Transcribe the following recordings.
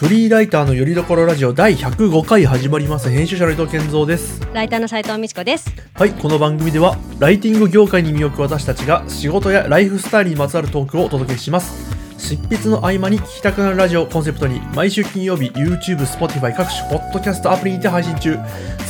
フリーライターのよりどころラジオ第105回始まります。編集者の伊藤健三です。ライターの斉藤美智子です。はいこの番組ではライティング業界に身を置く私たちが仕事やライフスタイルにまつわるトークをお届けします。執筆の合間に聞きたくなるラジオをコンセプトに毎週金曜日 YouTube、Spotify 各種ポッドキャストアプリにて配信中。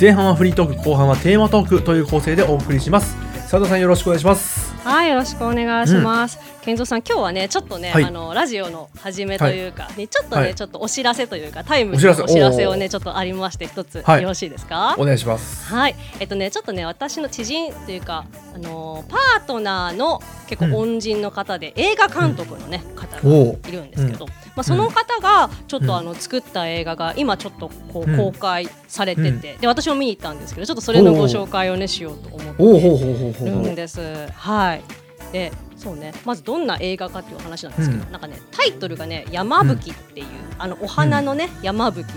前半はフリートーク後半はテーマトークという構成でお送りします。佐藤さんよろしくお願いしますはい、よろしくお願いします。健三さん、今日はね、ちょっとね、はい。あのラジオの始めというか、ね、ちょっとね、はい。ちょっとお知らせというか、タイムお知らせ。リーなお知らせをね、ちょっとありまして、一つ、はい。よろしいですか？お願いします。はい、えっとね、ちょっとね、私の知人というか、あのーパートナーの結うん。構恩人の方で、映画監督のね、方がいるんですけど、まあ、その方がちょっとあの作った映画が今ちょっとこううん。公開されてて、で私も見に行ったんですけどちょっとそれのご紹介をねしようと思って。るんです。はい。で、そうね、まずどんな映画かっていう話なんですけど、うん。なんかね、タイトルがね、山吹っていう、あのお花のね、山吹ってい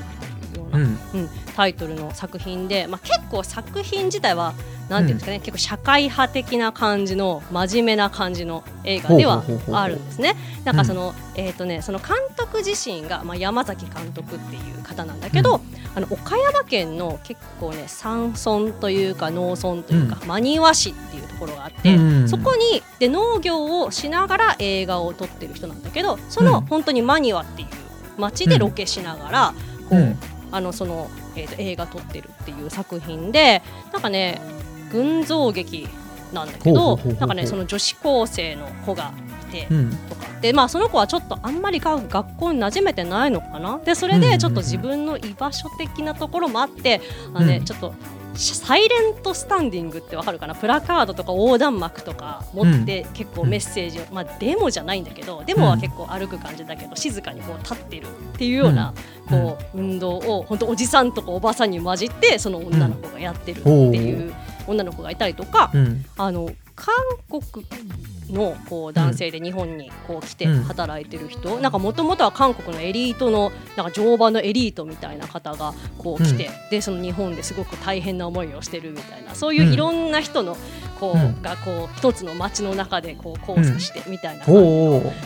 うような、うん。うんタイトルの作品で、まあ結構作品自体は。なんていうんですかね、結構社会派的な感じの真面目な感じの映画ではあるんですね。なんかその、えっ、とねその監督自身がまあ山崎監督っていう方なんだけど、うあの岡山県の結構ね山村というか農村というか、真庭市っていうところがあって、うん。そこにで農業をしながら映画を撮ってる人なんだけどその、うん。本当に真庭っていう町でロケしながら、こううん。あのその、えー、と映画撮ってるっていう作品でなんかね群像劇なんだけどなんかねその女子高生の子がいて。うん。とかでまあその子はちょっとあんまりが学校に馴染めてないのかな。でそれうんうんうんでちょっと自分の居場所的なところもあって、あのねうん。ちょっとサイレントスタンディングってわかるかな？プラカードとか横断幕とか持って結構メッセージを、まあデモじゃないんだけどデモは結構歩く感じだけど静かにこう立ってるっていうような、うん。こう運動を本当おじさんとかおばさんに混じってその女の子がやってるっていう女の子がいたりとか、うん。あの韓国のこう男性で日本にこう来てうん。働いてる人、なんかもともとは韓国のエリートのなんか乗馬のエリートみたいな方がこう来て、でその日本ですごく大変な思いをしてるみたいなそういういろんな人のこう、うん。がこう一つの街の中でこう交差してみたいな感じ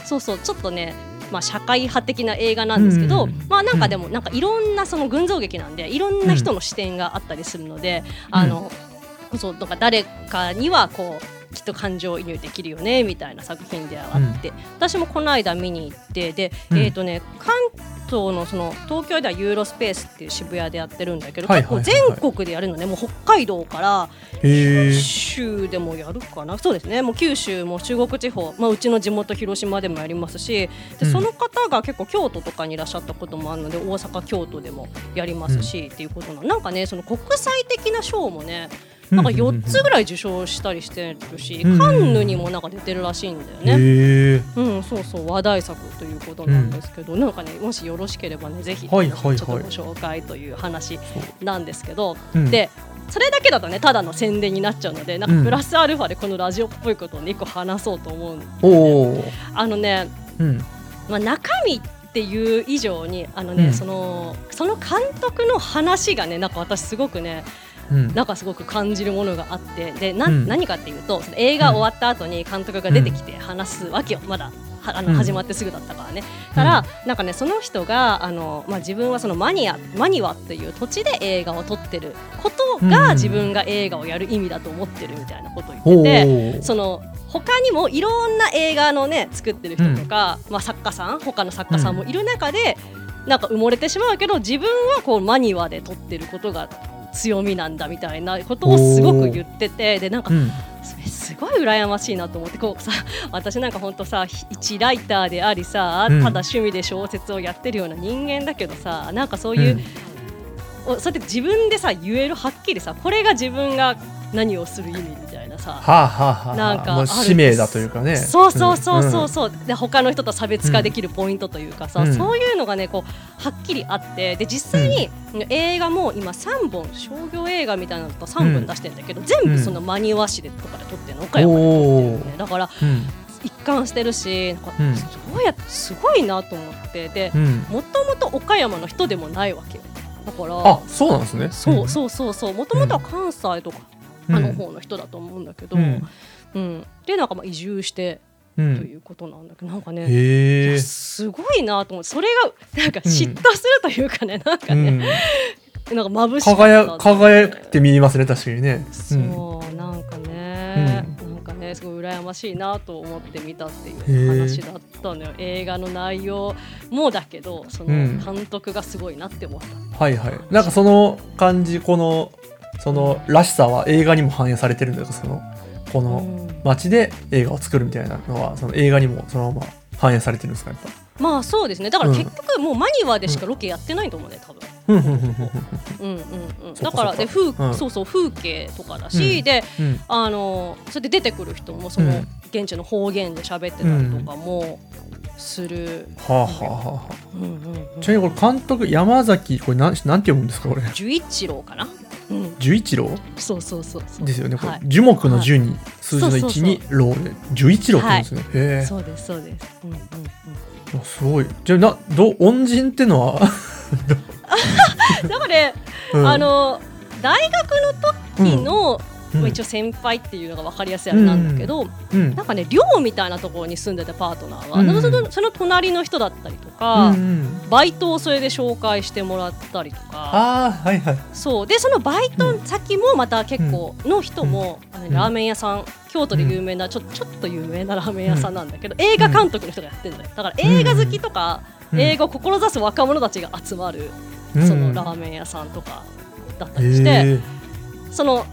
そうそうちょっとねまあ、社会派的な映画なんですけど、うん。まあなんかでもなんかいろんなその群像劇なんでいろんな人の視点があったりするので、あのそうなんか誰かにはこうきっと感情移入できるよねみたいな作品ではあって、私もこの間見に行ってで、うん。えっ、とね関東のその東京ではユーロスペースっていう渋谷でやってるんだけど、はいはい全国でやるのねもう北海道から九州でもやるかな？そうですねもう九州も中国地方、まあ、うちの地元広島でもやりますしで、うん。その方が結構京都とかにいらっしゃったこともあるので大阪京都でもやりますし、っていうことななんかねその国際的な賞もねなんか4つぐらい受賞したりしてるし、うんカンヌにもなんか出てるらしいんだよね。うん、そうそう話題作ということなんですけど、なんかねもしよろしければねぜひ、はいはいはい。ちょっとご紹介という話なんですけど、うん。でそれだけだとねただの宣伝になっちゃうのでなんうん。かプラスアルファでこのラジオっぽいことをね一個話そうと思うんおおあのね、うん。まあ、中身っていう以上にあのね、うん。そのその監督の話がねなんか私すごくねうん。なんかすごく感じるものがあってでな、うん。何かっていうとその映画終わった後に監督が出てきて話すわけよまだ。はあのうん。始まってすぐだったからね。たら、なんかねその人があの、まあ、自分はそのマニアマニワっていう土地で映画を撮ってることが、うん。自分が映画をやる意味だと思ってるみたいなことをお言ってて。おその他にもいろんな映画のね作ってる人とか、まあ、作家さん他の作家さん。もいる中で、なんか埋もれてしまうけど自分はこうマニワで撮ってることが強みなんだみたいなことをすごく言っててでなんかうん。それすごい羨ましいなと思ってこうさ私なんか本当さ一ライターでありさ、うん。ただ趣味で小説をやってるような人間だけどさなんかそういう、おそうやって自分でさ言えるはっきりさこれが自分が何をする意味みたいなさはあはあはあなんか使命だというかね。そうそうそうそうそう、で他の人と差別化できるポイントというかさ、うん。そういうのがねこうはっきりあってで実際に映画も今3本商業映画みたいなのと3本出してるんだけど、全部その真庭市でとかで撮ってるの岡山で撮ってるよね。だからうん。一貫してるしなんかうん。すごいやすごいなと思ってでうん。もともと岡山の人でもないわけよ。だからあそうなんですね。そうそうそうそう。もともとは関西とか、うんあの方の人だと思うんだけど、うん。うん。でなんかまあ移住してとうん。いうことなんだけど、なんかねすごいなと思ってそれがなんか嫉妬するというかね、なんかね、うん。なんか眩し輝輝いて見えますね確かにね。そう、うんなんかね、なんかねすごい羨ましいなと思って見たっていへうー。話だったのよ。映画の内容もだけどそのうん。監督がすごいなって思った、はいはい。なんかその感じこのそのらしさは映画にも反映されてるんだよそのこのうん。街で映画を作るみたいなのはその映画にもそのまま反映されてるんですかやっぱ。まあそうですね。だからうん。結局もうマニワでしかロケやってないと思うね多分。うん。うんうんだからで風、うん。そうそう風景とかだし、うん。でうん。あのそれで出てくる人もそのうん。現地の方言で喋ってたりとかもする、はあはあはあちなみにこれ監督山崎これなんなんて読むんですかこれ。十一郎かな、うん、十一郎？そうそうそうそう。ですよね。これ、はい。樹木の樹に数字のそうそうそう。1に郎で十一郎って言うんですね、へえ。そうですそうです。うんうんうん。あすごい。じゃあなど恩人ってのは、だからね、うん。あの大学の時の、うんまあ一応先輩っていうのが分かりやすいあれなんだけど、うん。なんかね寮みたいなところに住んでたパートナーが、うん。そのその隣の人だったりとか、うんうん。バイトをそれで紹介してもらったりとか。はいはい。そう。でそのバイト先もまた結構の人も、あのうん。ラーメン屋さん京都で有名なちょちょっと有名なラーメン屋さんなんだけど、映画監督の人がやってるんだよだから映画好きとか、うん。映画を志す若者たちが集まる、うん。そのラーメン屋さんとかだったりして、その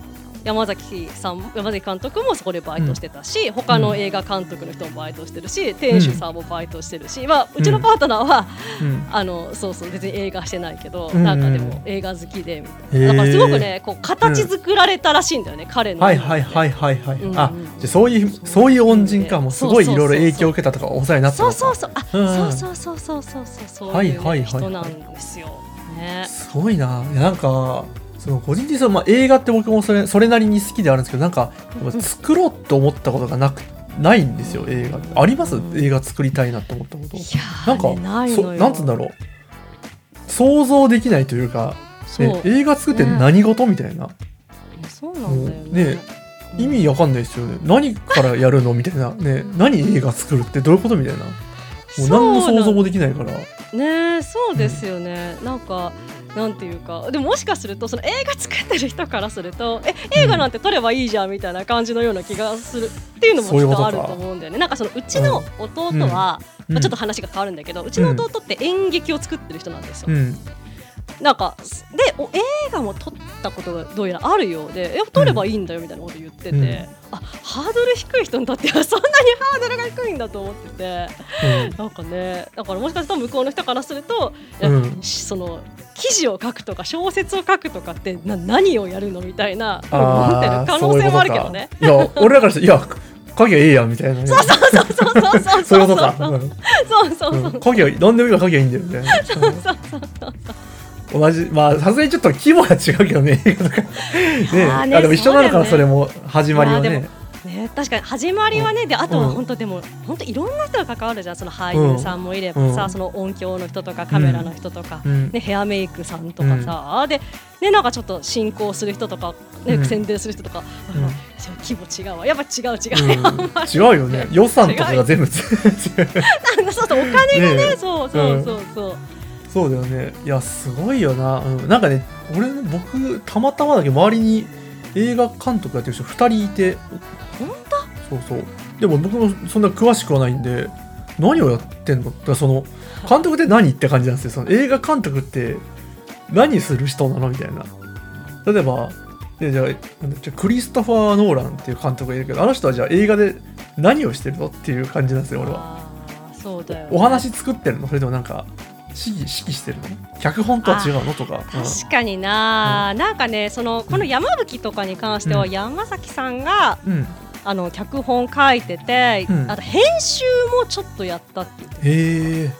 山崎さん山崎監督もそこでバイトしてたし、他の映画監督の人もバイトしてるし店主さんもバイトしてるし、まあ、うちのパートナーは、うん。あのそうそう別に映画してないけど、うん。なんかでも映画好きでみたいな。だからすごくねこう形作られたらしいんだよね、彼の。はいはいはいはいはい、うん。あじゃあそういうそういう恩人かもうすごいいそうそうそうそうろいろ影響を受けたとかお世話になったそうのか？そうそうあ、う。んそうそうそうそうそうそうそう。はいいう、ねはいはい。はい人なんですよ。ね。すごいな。いやなんかその個人的にその、まあ、映画って僕もそれそれなりに好きであるんですけどなんか作ろうと思ったことがなくないんですよ映画あります？うん映画作りたいなと思ったこと。いやなんかないそなんつうんだろう。想像できないというか、ね、映画作って何事みたいな。そうなんだよね。ね意味わかんないですよね。何からやるの？みたいな。ね何映画作るってどういうこと？みたいなもう何の想像もできないから。ねそうですよね、なんかなんていうか。でももしかするとその映画作ってる人からするとえ映画なんて撮ればいいじゃんみたいな感じのような気がする。っていうのもそういうことか。きっとあると思うんだよね。なんかそのうちの弟は、うん。まあ、ちょっと話が変わるんだけど、うちの弟って演劇を作ってる人なんですよ、うんなんかでお映画も撮ったことがどうやらあるようでえ撮ればいいんだよみたいなこと言ってて、うん。あハードル低い人にとっては そんなにハードルが低いんだと思っててなんかねだからもしかすると向こうの人からすると、いやうん。しその記事を書くとか小説を書くとかってな何をやるのみたいなあ思ってるー可能性もあるけどね。そういういや 俺らからいや影ええやんみたいなね。そうそうそうそうそうそうそういうそう。うん。そうそううん。影は何でもいいから影はいいんだよみたいなそうそうそうそう同じまあさすがにちょっと規模は違うけどね映画とか。ね。あーねあでも一緒なのかなそ,、れも始まりはね。ね、確かに始まりはねであとはうん。本当でも本当いろんな人が関わるじゃんその俳優さんもいればさ、うん。その音響の人とかカメラの人とか、うん。ね、ヘアメイクさんとかさ、で、ね、なんかちょっと進行する人とか、ねうん。宣伝する人とか、うん。あ規模違うわ。やっぱ違う違う、うん。違うよね。予算とかが全部 そうそうお金がねねそうそうそうそう、そうだよね。いやすごいよな、うん、なんかね俺ね僕たまたまだけど周りに映画監督やってる人2人いて。本そうそう。でも僕もそんな詳しくはないんで何をやってんの？だからその監督って何って感じなんですよ。その映画監督って何する人なの？みたいな。例えばでじゃあクリストファー・ノーランっていう監督がいるけどあの人はじゃあ映画で何をしてるの？っていう感じなんですよ俺は。そうだよね、お話作ってるの？それともなんか指揮指揮してるの？脚本とは違うの？とか。確かにな、なんかねそのこの山吹とかに関してはうん。山崎さんが、うん、うんあの脚本書いてて、うん。あと編集もちょっとやったって言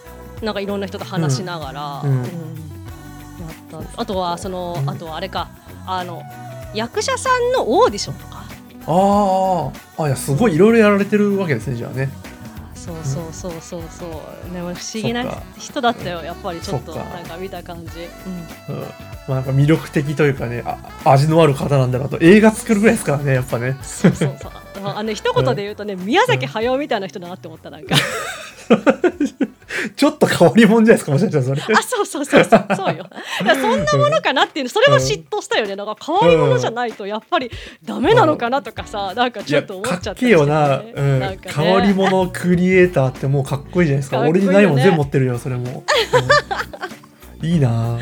なんかいろんな人と話しながら、うん。うんやった。あとはその、うん。あとはあれか。あの役者さんのオーディションとか。あー。あいやすごいいろいろやられてるわけですねじゃあねそうそうそうそうそう。でも不思議な人だったよやっぱり。ちょっとなんか見た感じ、うん。うんまあ、なんか魅力的というかねあ味のある方なんだなと。映画作るぐらいですからねやっぱね。そうそうそう。あの一言で言うとね、宮崎駿みたいな人だなって思ったなんか ちょっと変わり者じゃないですかもしかしたらそれ。あそうそうそうそう。そうよ。だからそんなものかなっていうそれは嫉妬したよね。なんか変わり者じゃないとやっぱりダメなのかなとかさなんかいやちょっと思かっっちゃったけえよな、うん。んかね。変わり者クリエイターってもうかっこいいじゃないですか。かいいよね。俺にないもん全部持ってるよそれも、うん。いいなっ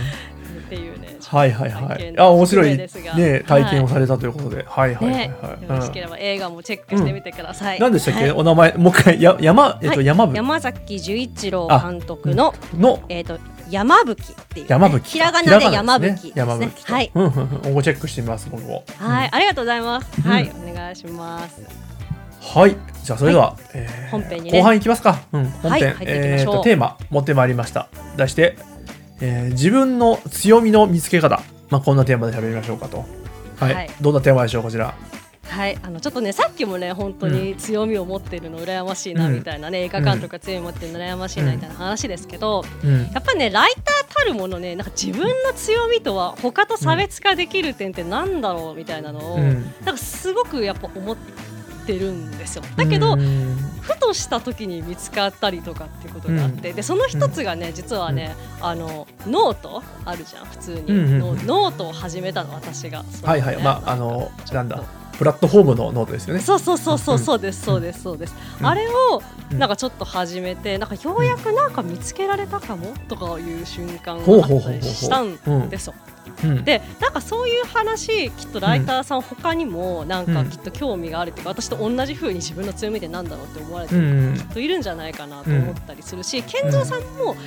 ていうねはいはいはい。あ面白い。ね体験をされたということで、はい、はいはいねはい、よろしければ映画もチェックしてみてください、何でしたっけ、はい。お名前もう一回。や山えっと、はい。山部山崎十一郎監督の、のえっ、と山吹っていう、山吹。ひらがなで山吹山吹と。はい、うんうんうん。ごチェックしてみます僕もはい、ありがとうございます、うん。はいお願いします。はい。じゃあそれでは、えー本編にね。後半いきますか、うん、本編、えーとテーマ持ってまいりました。題して、えー自分の強みの見つけ方。まあこんなテーマで喋りましょうかと。はい、はい。どんなテーマでしょうこちら。はい、あのちょっとねさっきもね本当に強みを持ってるの羨ましいなうん。みたいなね、映画監督が強みを持ってるの羨ましいなみたいな話ですけど、うん。やっぱねライターたるものねなんか自分の強みとは他と差別化できる点ってなんだろうみたいなのを、うん。なんかすごくやっぱ思ってるんですよ。だけど、うん。ふとした時に見つかったりとかっていうことがあって、でその一つがね実はね、あのノートあるじゃん普通に、うんうんうん。ノノートを始めたの私が。はいはい。まああのなんだプラットフォームのノートですよね。そうそうそうそううんそうですそうです。そうです、うん。あれをうん。なんかちょっと始めてなんかようやくなんか見つけられたかもとかいう瞬間があったりしたんですよ。うん。でなんかそういう話きっとライターさん他にもなんうん。かきっと興味があるっていうか私と同じ風に自分の強みってなんだろうって思われてるうん。きっといるんじゃないかなと思ったりするし、健三さんもきっ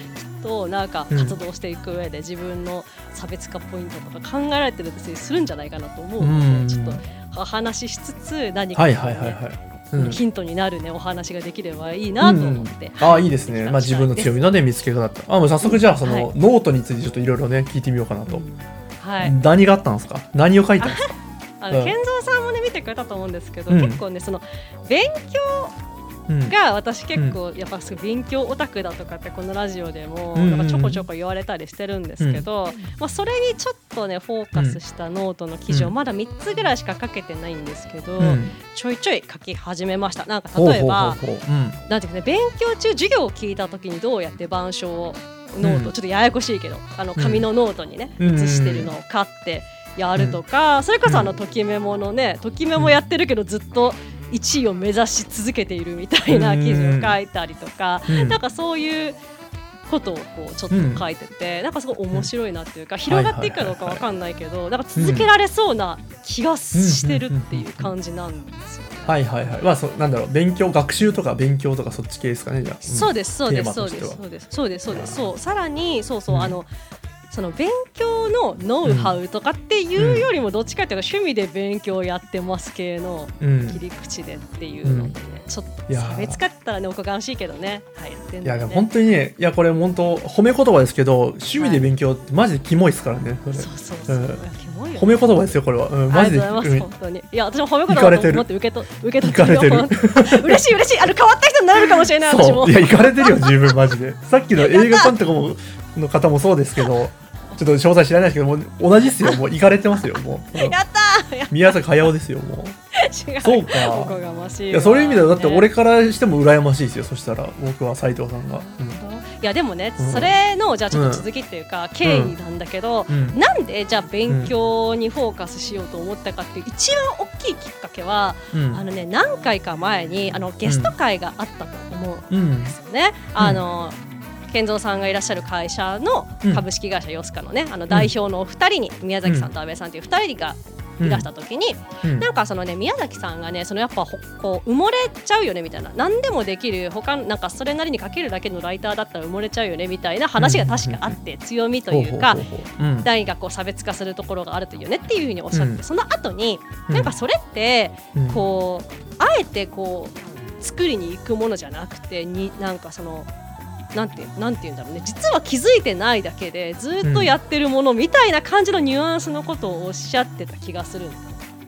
となんか活動していく上で自分の差別化ポイントとか考えられてるってするんじゃないかなと思うので、うん。ちょっとお話ししつつ何か、ねはいはいはいはい、うん。ヒントになるねお話ができればいいなと思って。ああいいですね、まあ、自分の強みのね見つけ方。だったあもう早速じゃあその、はい。ノートについてちょっといろいろね聞いてみようかなと、はい、何があったんですか？何を書いたんですか？あのうん。健三さんもね見てくれたと思うんですけど、うん。結構ねその勉強うん。が私結構やっぱすごい勉強オタクだとかってこのラジオでもうんなんかちょこちょこ言われたりしてるんですけど、まあ、それにちょっとねフォーカスしたノートの記事をうん。まだ3つぐらいしか書けてないんですけど、うん。ちょいちょい書き始めました。なんか例えば勉強中授業を聞いた時にどうやって板書をノート、うん。ちょっとややこしいけどあの紙のノートにね、うん。写してるのを買ってやるとか、それこそあのときメモのねときメモやってるけどずっと1位を目指し続けているみたいな記事を書いたりとか、うん。なんかそういうことをこうちょっと書いてて、なんかすごい面白いなっていうか、広がっていくかどうかわかんないけど、なんか続けられそうな気がしてるっていう感じなんですよね。はいはいはい。まあそうなんだろう勉強学習とか勉強とかそっち系ですかねじゃあ、そうですそうですそうですそうですそうですそうです。そうさらにそうそう、うん。あのその勉強のノウハウとかっていうよりもどっちかっていうと趣味で勉強やってます系のうん。切り口でっていうのでね、ちょっといやー。差別化ったらねおこがましいけどね。はいやってんいや本当にねいやこれ本当褒め言葉ですけど趣味で勉強ってマジでキモいですからねそれ。そうそうそう、うん。褒め言葉ですよこれは、うん、マあジで。本当に。いや私も褒め言葉だと思って受けと受け取ってる本当 嬉しい嬉しい。あの変わった人になれるかもしれない私も。いや行かれてるよ十分マジで。さっきの映画監督もの方もそうですけどちょっと詳細知らないですけどもう同じっすよ。もう行かれてますよ。もう、うんやったー。宮崎駿ですよもう。違 うそうか。おこがましいやそういう意味ではだってね。俺からしても羨ましいですよそしたら。僕は斉藤さんが、いやでもね、うん。それのじゃあちょっと続きっていうか、経緯なんだけど、うん。うん。なんでじゃあ勉強にフォーカスしようと思ったかっていう一番大きいきっかけは、うん。あのね何回か前にあのゲスト会があったと思うんうんですよね。あの健三さんがいらっしゃる会社のうん。株式会社ヨスカのねあの代表のお二人に宮崎さんと安倍さんという二人がいらした時に、うん。なんかそのね宮崎さんがねそのやっぱほこう埋もれちゃうよねみたいな。何でもできる他なんかそれなりに書けるだけのライターだったら埋もれちゃうよねみたいな話が確かあって強みというかほうほうほうほう。うん。何かこう差別化するところがあるというねっていうふうにおっしゃって、うん。その後にうん。なんかそれってうん。こうあえてこう作りに行くものじゃなくてになんかそのなんてなんて言うんだろうね。実は気づいてないだけでずっとやってるものみたいな感じのニュアンスのことをおっしゃってた気がするん。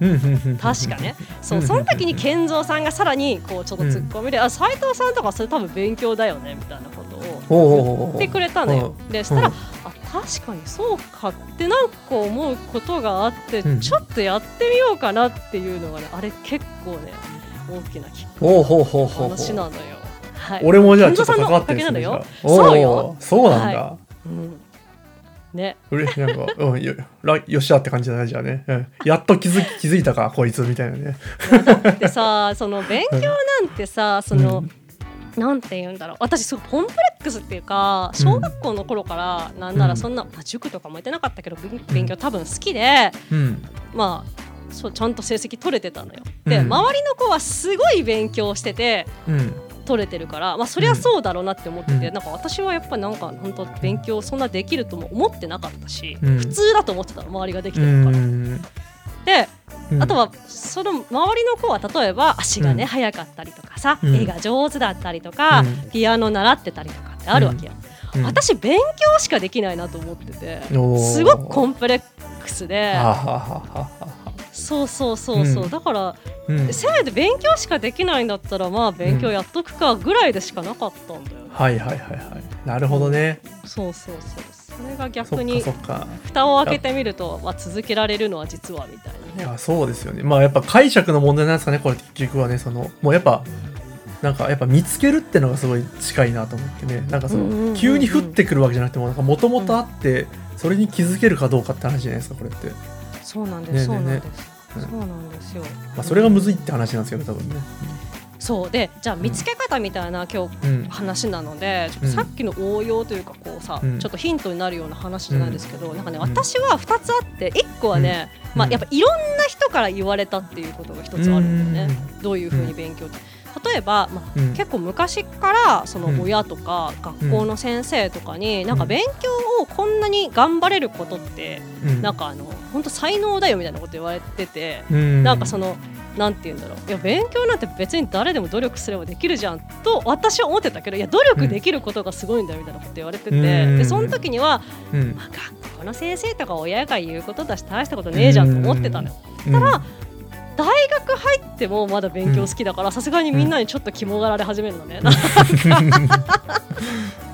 うん。うん。うん。うん。確かね。そううん。その時に健三さんがさらにこうちょっとツッコミで「あ斉藤さんとかそれ多分勉強だよね」みたいなことを言ってくれたのよ。でしたら、うん。あ確かにそうかってなんか思うことがあって、うん。ちょっとやってみようかなっていうのがねあれ結構ね大きなきっかけの話なのよ。はい、俺もじゃあちょっと関わってるんのおかそうよ。そうなんだ、はうん、ね。うれなんか、うん、よらよっしゃって感じだねじゃあね、うん、やっと気づき気づいたか こいつみたいなね。でさ その勉強なんてさその、うん。なんて言うんだろう。私すごいコンプレックスっていうか小学校の頃からなんならそんな、まあ、塾とかも行ってなかったけど勉勉強多分好きでうん。まあそうちゃんと成績取れてたのよ。で、うん。周りの子はすごい勉強しててうん取れてるから、まあ、そりゃそうだろうなって思ってて、うん。なんか私はやっぱなんか本当勉強そんなできるとも思ってなかったし、うん。普通だと思ってたの周りができうてるから。ん。でうん。あとはその周りの子は例えば足がね、うん。速かったりとかさ、うん。絵が上手だったりとか、うん。ピアノ習ってたりとかってあるわけよ。うん。私勉強しかできないなと思っててすごくコンプレックスではははそうそうそうそう、うん。だからうん。せめて勉強しかできないんだったらまあ勉強やっとくかぐらいでしかなかったんだよね、はいはいはいはい。なるほどね。そうそうそうそれが逆にそっか蓋を開けてみると、まあ、続けられるのは実はみたいいなね。やそうですよね。まあやっぱ解釈の問題なんですかねこれ結局はねそのもうやっぱなんかやっぱ見つけるってのがすごい近いなと思ってね。なんかそうんうんうんうんの急に降ってくるわけじゃなくてももともとあってそれに気づけるかどうかって話じゃないですかこれって、そうなんです、そうなんです、うん。そうなんですよ、まあ、それがむずいって話なんですけど多分ね。そう。でじゃあ見つけ方みたいな今日うん。話なのでさっきの応用というかこうさ、うん。ちょっとヒントになるような話じゃないですけど、なんかねん私は2つあって1個はね、うん。まあ、やっぱいろんな人から言われたっていうことが一つあるんだよね、どういうふうに勉強って。例えば、まあうん。結構昔からそうん。の親とか学校の先生とかになんか勉強をこんなに頑張れることってうん。なんかあの本当才能だよみたいなこと言われててうん。なんかそのなんて言うんだろう。いや勉強なんて別に誰でも努力すればできるじゃんと私は思ってたけどいや努力できることがすごいんだよみたいなこと言われてて、うん。でその時には、うん。まあ、学校の先生とか親が言うことだし大したことねえじゃんと思ってたのよ。うん。ただ大学入ってもまだ勉強好きだからさすがにみんなにちょっと肝がられ始めるのね。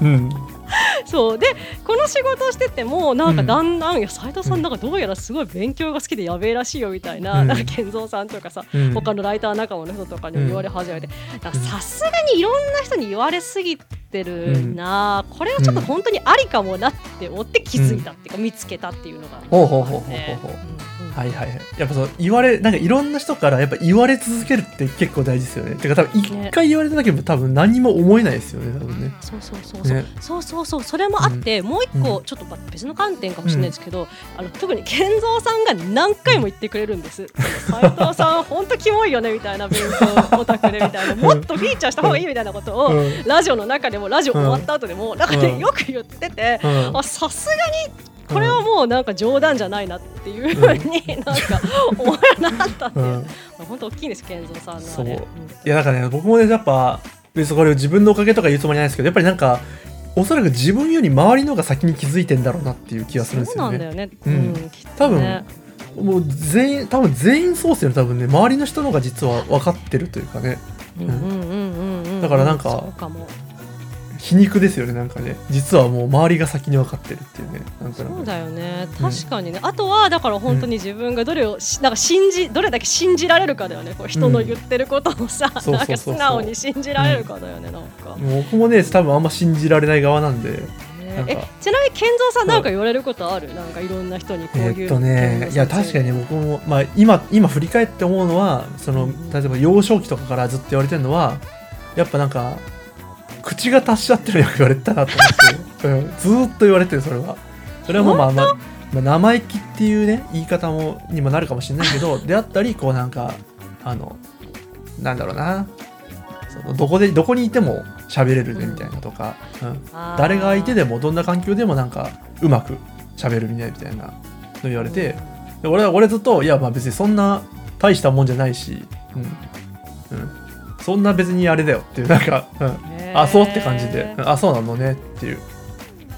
うん。そう。でこの仕事をしててもなんかだんだん、いや斉藤さんなんかどうやらすごい勉強が好きでやべえらしいよみたいな,、うん。なんか健三さんとかさ、うん。他のライター仲間の人とかにも言われ始めてさすがにいろんな人に言われすぎてるな、これはちょっと本当にありかもなって思って気づいたっていうか、見つけたっていうのがあって。ほうほうほうほうほうほう。うんうんはいはいはい。やっぱそう言われなんかいろんな人からやっぱ言われ続けるって結構大事ですよね。てか多分一回言われただけでも多分何も思えないですよね多分ね。そうそうそうそう、ね。そうそうそう。それもあって、もう一個ちょっと別の観点かもしれないですけど、あの特に健三さんが何回も言ってくれるんです。斉藤さん本当キモいよねみたいな勉強オタクでみたいな。もっとフィーチャーした方がいいみたいなことを、うん。ラジオの中でもラジオ終わった後でも、なんかね、うんよく言ってて、うん。あさすがにこれはもうなんか冗談じゃないなっていうふうになんか思うようになったっていう、うん。本当大きいんです健三さんのそう。いやなんかね僕もねやっぱ別にこれ自分のおかげとか言うつもりないですけどやっぱりなんかおそらく自分より周りの方が先に気づいてんだろうなっていう気がするんですそうよねなんだよね、ううん。ん、きっ多分もう全員多分全員そうですよね。多分ね周りの人の方が実は分かってるというかね。うんうんうんうんうんだからなんか皮肉ですよねなんかね。実はもう周りが先に分かってるっていうね。そうだよね。うん。確かにね、あとはだから本当に自分がどれをしなんか信じどれだけ信じられるかだよね。こう人の言ってることをさ、そうなんか素直に信じられるかだよね、なんか、もう僕もね多分あんま信じられない側なんで。えちなみに健三さんなんか言われることある？なんかいろんな人にこういうえーっとねいや確かにね僕も、まあ、今今振り返って思うのはその例えば幼少期とかからずっと言われてるのはやっぱなんか口が達しちゃってるよく言われてたなと思って、うん、ずーっと言われてるそれは。それはもうまあ、まあまあ、生意気っていうね言い方もにもなるかもしれないけどであったりこうなんかあのなんだろうな。そのどこでどこにいても喋れるねみたいなとか、うん、あー。誰が相手でもどんな環境でもなんかうまく喋るみたいみたいなの言われて、で俺は俺ずっといやまあ別にそんな大したもんじゃないし、うん。うん、そんな別にあれだよっていうなんか、うん、あそうって感じで、うん。あそうなのね。っていう、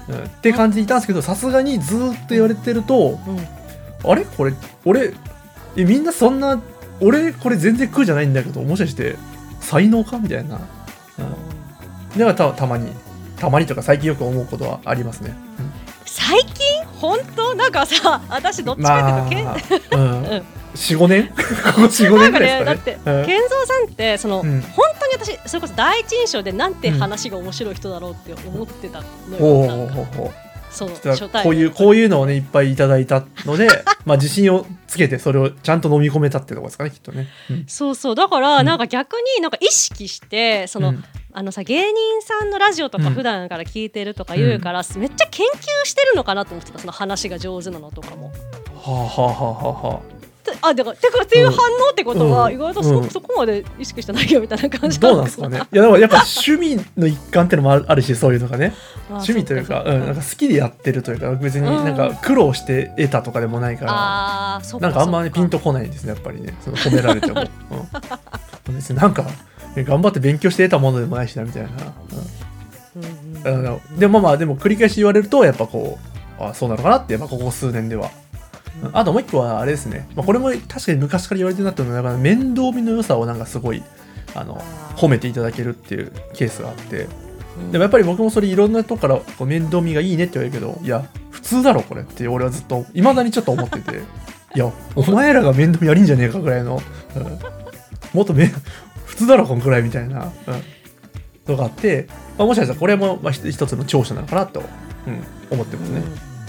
うん、って感じでいたんですけどさすがにずーっと言われてるとうん。あれ？これ？俺？えみんなそんな俺？これ全然苦じゃないんだけどもしかして才能か？みたいな、うん、ではたたまに。たまにとか最近よく思うことはありますね、最近？本当？なんかさ私どっちかっていうと、けんまあ、うん。うん45年？ここ45なんか年ぐらいねですかね。だって、健三さんってその、うん。本当に私それこそ第一印象でなんて話が面白い人だろうって思ってたのおよ、うほうそのじゃあ初対面。こういうこういうのをねいっぱいいただいたので まあ自信をつけてそれをちゃんと飲み込めたってとこですかねきっとね、うん。そうそう。だからうん。なんか逆になんか意識してその、うん。あのさ芸人さんのラジオとかうん。普段から聞いてるとか言うから、めっちゃ研究してるのかなと思ってたその話が上手なのとかも。はあはあはあはあはあだからてかっていう反応ってことは、うん。意外とそ,、うん。そこまで意識してないよみたいな感じどうなんですかね？いやでもやっぱ趣味の一環ってのもあるしそういうのがね。趣味というかうん、なんか好きでやってるというか別になんか苦労して得たとかでもないから、あーそっかなんかあんまりピンとこないんですねやっぱりね。その褒められても、うん、別になんかね頑張って勉強して得たものでもないしなみたいな、うん。うんうん、あのでもまあでも繰り返し言われるとやっぱこうあそうなのかなってやっぱここ数年では。うんあともう一個はあれですね、まあ、これも確かに昔から言われてるなって思うのは面倒見の良さをなんかすごいあの褒めていただけるっていうケースがあって。でもやっぱり僕もそれいろんなとこからこう面倒見がいいねって言われるけどいや普通だろこれって俺はずっといまだにちょっと思ってて。いやお前らが面倒見悪いんじゃねえかぐらいの、うん。もっとめ普通だろこんくらいみたいな、うん、のがあって、まあ、もしかしたらこれもまあ一一つの長所なのかなと、うん、思ってますね。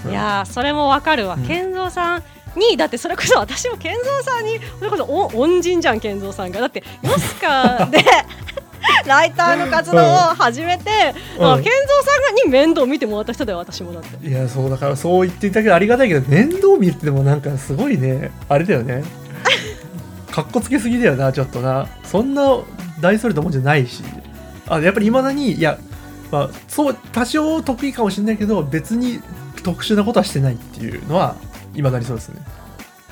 いやーそれもわかるわ、うん。健三さんにだってそれこそ私も健三さんにそれこそお恩人じゃん健三さんが。だってヨスカ で ライターの活動を始めて、うん。あ健三さんに面倒見てもらった人だよ私もだって。いやそうだからそう言っていただけどありがたいけど面倒見るってでもなんかすごいねあれだよね。かっこつけすぎだよなちょっとな。そんな大それたもんじゃないし。あやっぱりいまだにいや、まあ、そう多少得意かもしれないけど別に特殊なことはしてないっていうのはいまだにそうですね。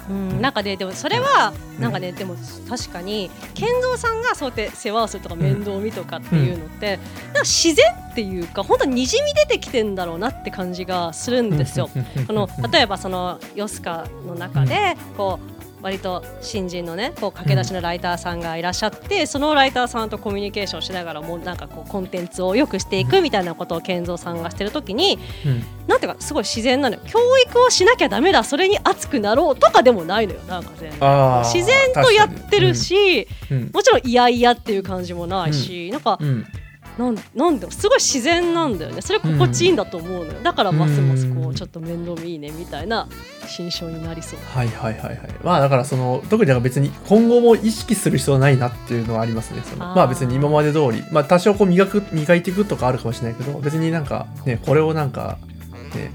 うん、なんかねでもそれはうん。なんかね、でも確かに健三さんがそうやって世話をするとか面倒見とかっていうのって、なんか自然っていうか本当ににじみ出てきてんだろうなって感じがするんですよ。この例えばそのヨスカの中でこう割と新人のねこう駆け出しのライターさんがいらっしゃって、そのライターさんとコミュニケーションしながらもうなんかこうコンテンツを良くしていくみたいなことを健三さんがしてる時にうん。なんていうかすごい自然なのよ。教育をしなきゃダメだそれに熱くなろうとかでもないのよなんか全然。自然とやってるし、うん。もちろん嫌々っていう感じもないし、なんかうんなんなんだろうすごい自然なんだよね。それ心地いいんだと思うのよ。だからますますこううん。ちょっと面倒見いいねみたいな心象になりそう。はいはいはいはい。まあだからその特になんか別に今後も意識する必要はないなっていうのはありますね。そのまあ別に今まで通りまあ多少こう磨く磨いていくとかあるかもしれないけど別になんかねこれをなんかね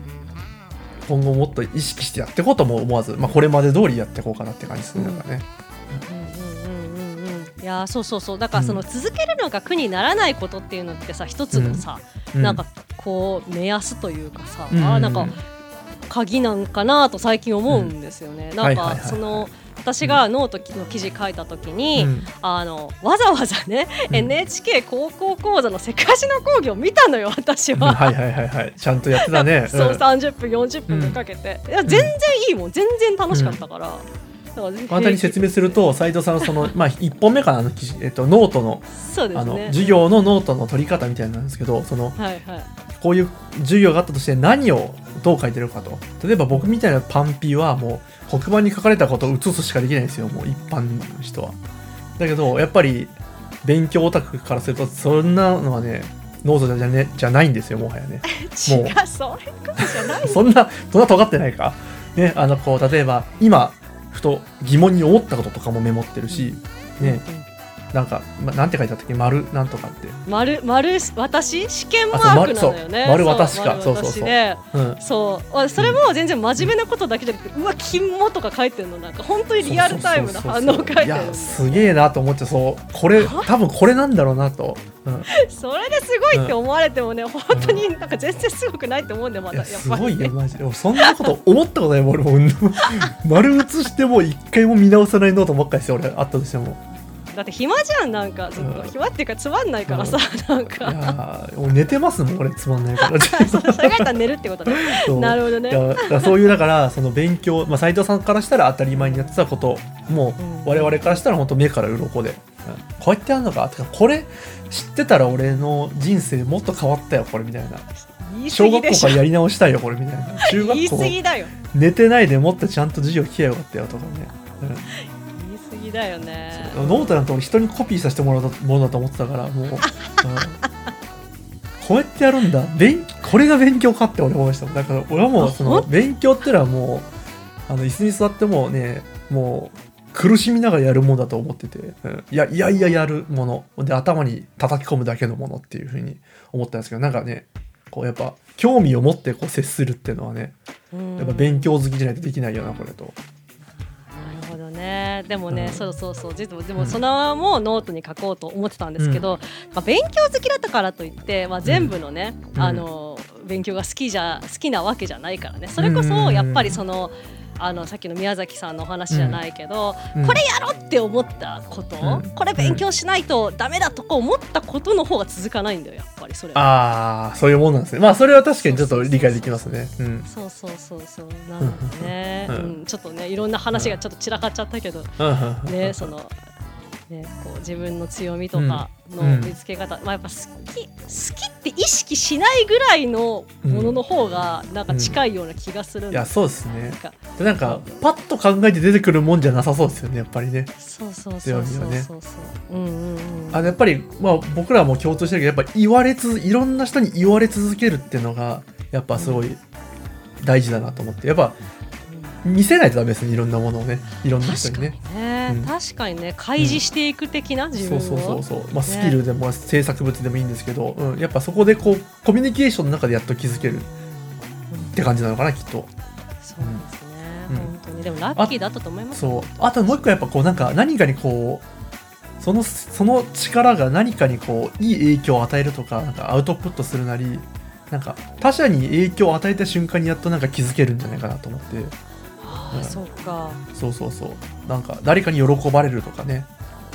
今後もっと意識してやっていこうとも思わず、まあ、これまで通りやっていこうかなって感じですね、なんかねいやーそうそうそう。だからその続けるのが苦にならないことっていうのってさ一つのさ、うなんかこう目安というかさ、うん。あーなんか鍵なんかなと最近思うんですよね。なんかはいはいはいはい。その私がノートの記事書いた時に、うん。あのわざわざね、うん。NHK 高校講座のセカシの講義を見たのよ私は。はいはいはいはい。ちゃんとやってたね。そううん。30分40分かけて、いや全然いいもん。全然楽しかったから。簡単に説明すると斉藤さんのその、まあ、1本目かなえっと、ノートのあの。授業のノートの取り方みたいなんですけどそのはいはい。こういう授業があったとして何をどう書いてるかと例えば僕みたいなパンピはもう黒板に書かれたことを写すしかできないんですよもう一般の人はだけどやっぱり勉強オタクからするとそんなのはねノートじゃ,、ね、じゃないんですよもはやね 違うそういうことじゃない。そんなそんな尖ってないかねあのこう例えば今ふと疑問に思ったこととかもメモってるしね。なんか、ま、なんて書いてあったっけ？丸なんとかって。丸丸私？試験マークなのよね。丸私か。丸そうそうそう。うん。そう。あそれも全然真面目なことだけじゃなくて、うわ金もとか書いてるのなんか本当にリアルタイムな反応書いてるいやすげえなと思ってそう。これ多分これなんだろうなと、うん、それですごいって思われてもね、本当になんか全然すごくないって思うんだよまいやっぱり、すごいねよマジで。俺そんなこと思ったことない俺も。丸写しても一回も見直さないノートばっかりですよ俺。あったとしてもだって暇じゃんなんか。ずっと、うん暇っていうかつまんないからさ、なんいかやー俺寝てますもん俺つまんないから。そうそれがやったら寝るってことね。なるほどね。そういうだからその勉強、まあ、斉藤さんからしたら当たり前にやってたこともうん。我々からしたら本当目から鱗で、うんこうやってやるのかて。かこれ知ってたら俺の人生もっと変わったよこれみたいな。小学校からやり直したいよこれみたいな。中学校寝てないでもっとちゃんと授業聞けばよかったよとかね、言いだよね。うんノートなんて俺人にコピーさせてもらったものだと思ってたからもう、うん。こうやってやるんだ。勉これが勉強かって俺思いましただから俺はもうその勉強ってのはもうあの椅子に座ってもねもう苦しみながらやるものだと思ってて、うん。いやいやいややるもの。で頭に叩き込むだけのものっていうふうに思ったんですけどなんかねこうやっぱ興味を持ってこう接するっていうのはねうん。やっぱ勉強好きじゃないとできないよなこれと。ね。でもね、うん。そうそうそう。実はでうん。もそのもノートに書こうと思ってたんですけど、まあ、勉強好きだったからといって、まあ、全部のね、うん。あの勉強が好きじゃ好きなわけじゃないからね。それこうん。そやっぱりその。あのさっきの宮崎さんのお話じゃないけど、うん。これやろうって思ったこと、うん。これ勉強しないとダメだとか思ったことの方が続かないんだよやっぱりそれは。ああそういうもんなんですね。まあそれは確かにちょっと理解できますね。うん。そうそうそうそう。なのでね、ううん。ん。ちょっとねいろんな話がちょっと散らかっちゃったけど、ね、その、ね、こう自分の強みとかのうん。見つけ方、まあ、やっぱ好き好きって意識しないぐらいのものの方がなんか近いような気がするんだ、いやそうですね。なんか。でなんかパッと考えて出てくるもんじゃなさそうですよねやっぱりね。そうそうそうそうそうそう、うんうんうん。あのやっぱり、まあ、僕らも共通してるけどやっぱ言われついろんな人に言われ続けるっていうのがやっぱすごい大事だなと思って。やっぱ見せないとダメですねいろんなものをね。いろんな人確にね。かにね、うん。確かにね開示していく的な、自分を。そうそうそうそう、まあ、ね。スキルでも制作物でもいいんですけど、うん、やっぱそこでこうコミュニケーションの中でやっと気づけるって感じなのかなきっと。そうですね、うん。本当に。でもラッキーだったと思いますそう。あともう一個やっぱこうなんか何かにこうそのその力が何かにこういい影響を与えるとかなんかアウトプットするなりなんか他者に影響を与えた瞬間にやっとなんか気づけるんじゃないかなと思ってああ、うん。そっか。そうそうそう。なんか誰かに喜ばれるとかね。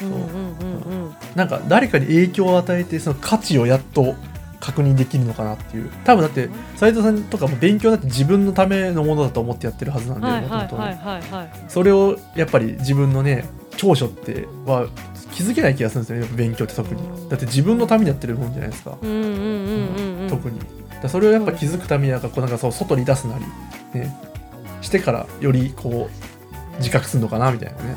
うんうんうんうん。なんか誰かに影響を与えてその価値をやっと確認できるのかなっていう。多分だって斉藤さんとかも勉強だって自分のためのものだと思ってやってるはずなんで、はいはい元々ねはいはい。はいそれをやっぱり自分のね長所っては気づけない気がするんですよね勉強って特に。うん。だって自分のためにやってるもんじゃないですか、うんうんうんうんうん。特に。だそれをやっぱ気づくためにはこうなんかそう外に出すなりねしてからよりこう自覚するのかなみたいなね。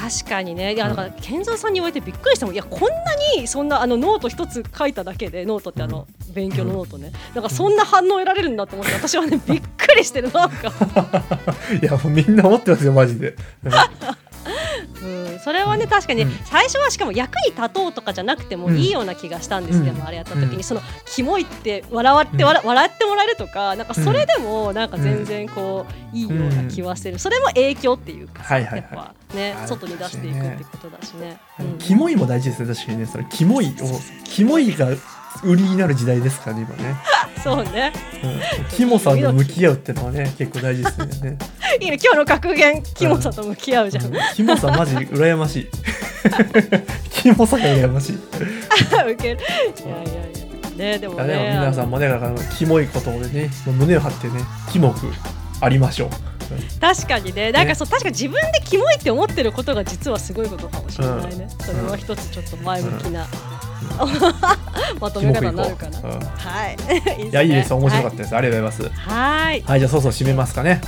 確かにね。いやうん。だから健三さんに言われてびっくりした。もんいやこんなにそんなあのノート一つ書いただけでノートってあの、勉強のノートね。なんかそんな反応得られるんだと思って私はねびっくりしてるなんか、いやもうみんな思ってますよマジで、それはね確かに、うん。最初はしかも役に立とうとかじゃなくてもうん。いいような気がしたんですけど、うん。あれやった時に、うん。そのキモいって笑って笑,、笑ってもらえるとかなんかそれでもなんか全然こう、いいような気はしてるそれも影響っていうかやっぱね外に出していくってことだしね。うん。キモいも大事ですね確かにね。それキモいをキモいが売りになる時代ですからね今ね、そうね。うん、キモさんと向き合うってのはね結構大事ですよね いいね今日の格言キモさと向き合うじゃん。うんキモさマジ羨ましい キモさが羨ましいウケる。いやいやいや。ねでもいやで。皆さんもねだからキモいことでね胸を張ってねキモくありましょう確かにねなんかそう確かに自分でキモいって思ってることが実はすごいことかもしれないね。それは一つちょっと前向きな、まとめ方になるかな。う。うん。はい。いいやいいです。面白かっったです、ありがとうございます。た。はい。はいじゃあそろそろ締めますかね。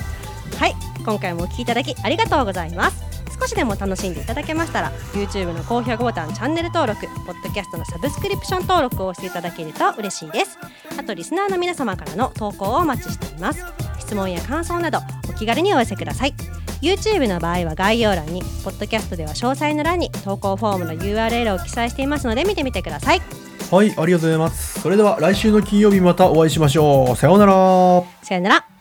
はい、今回もお聞きいただきありがとうございます。少しでも楽しんでいただけましたら YouTube の高評価ボタンチャンネル登録ポッドキャストのサブスクリプション登録を押していただけると嬉しいです。あとリスナーの皆様からの投稿をお待ちしています。質問や感想などお気軽にお寄せください YouTube の場合は概要欄にポッドキャストでは詳細の欄に投稿フォームの URL を記載していますので見てみてください。はいありがとうございます。それでは来週の金曜日またお会いしましょう。さようなら。さよなら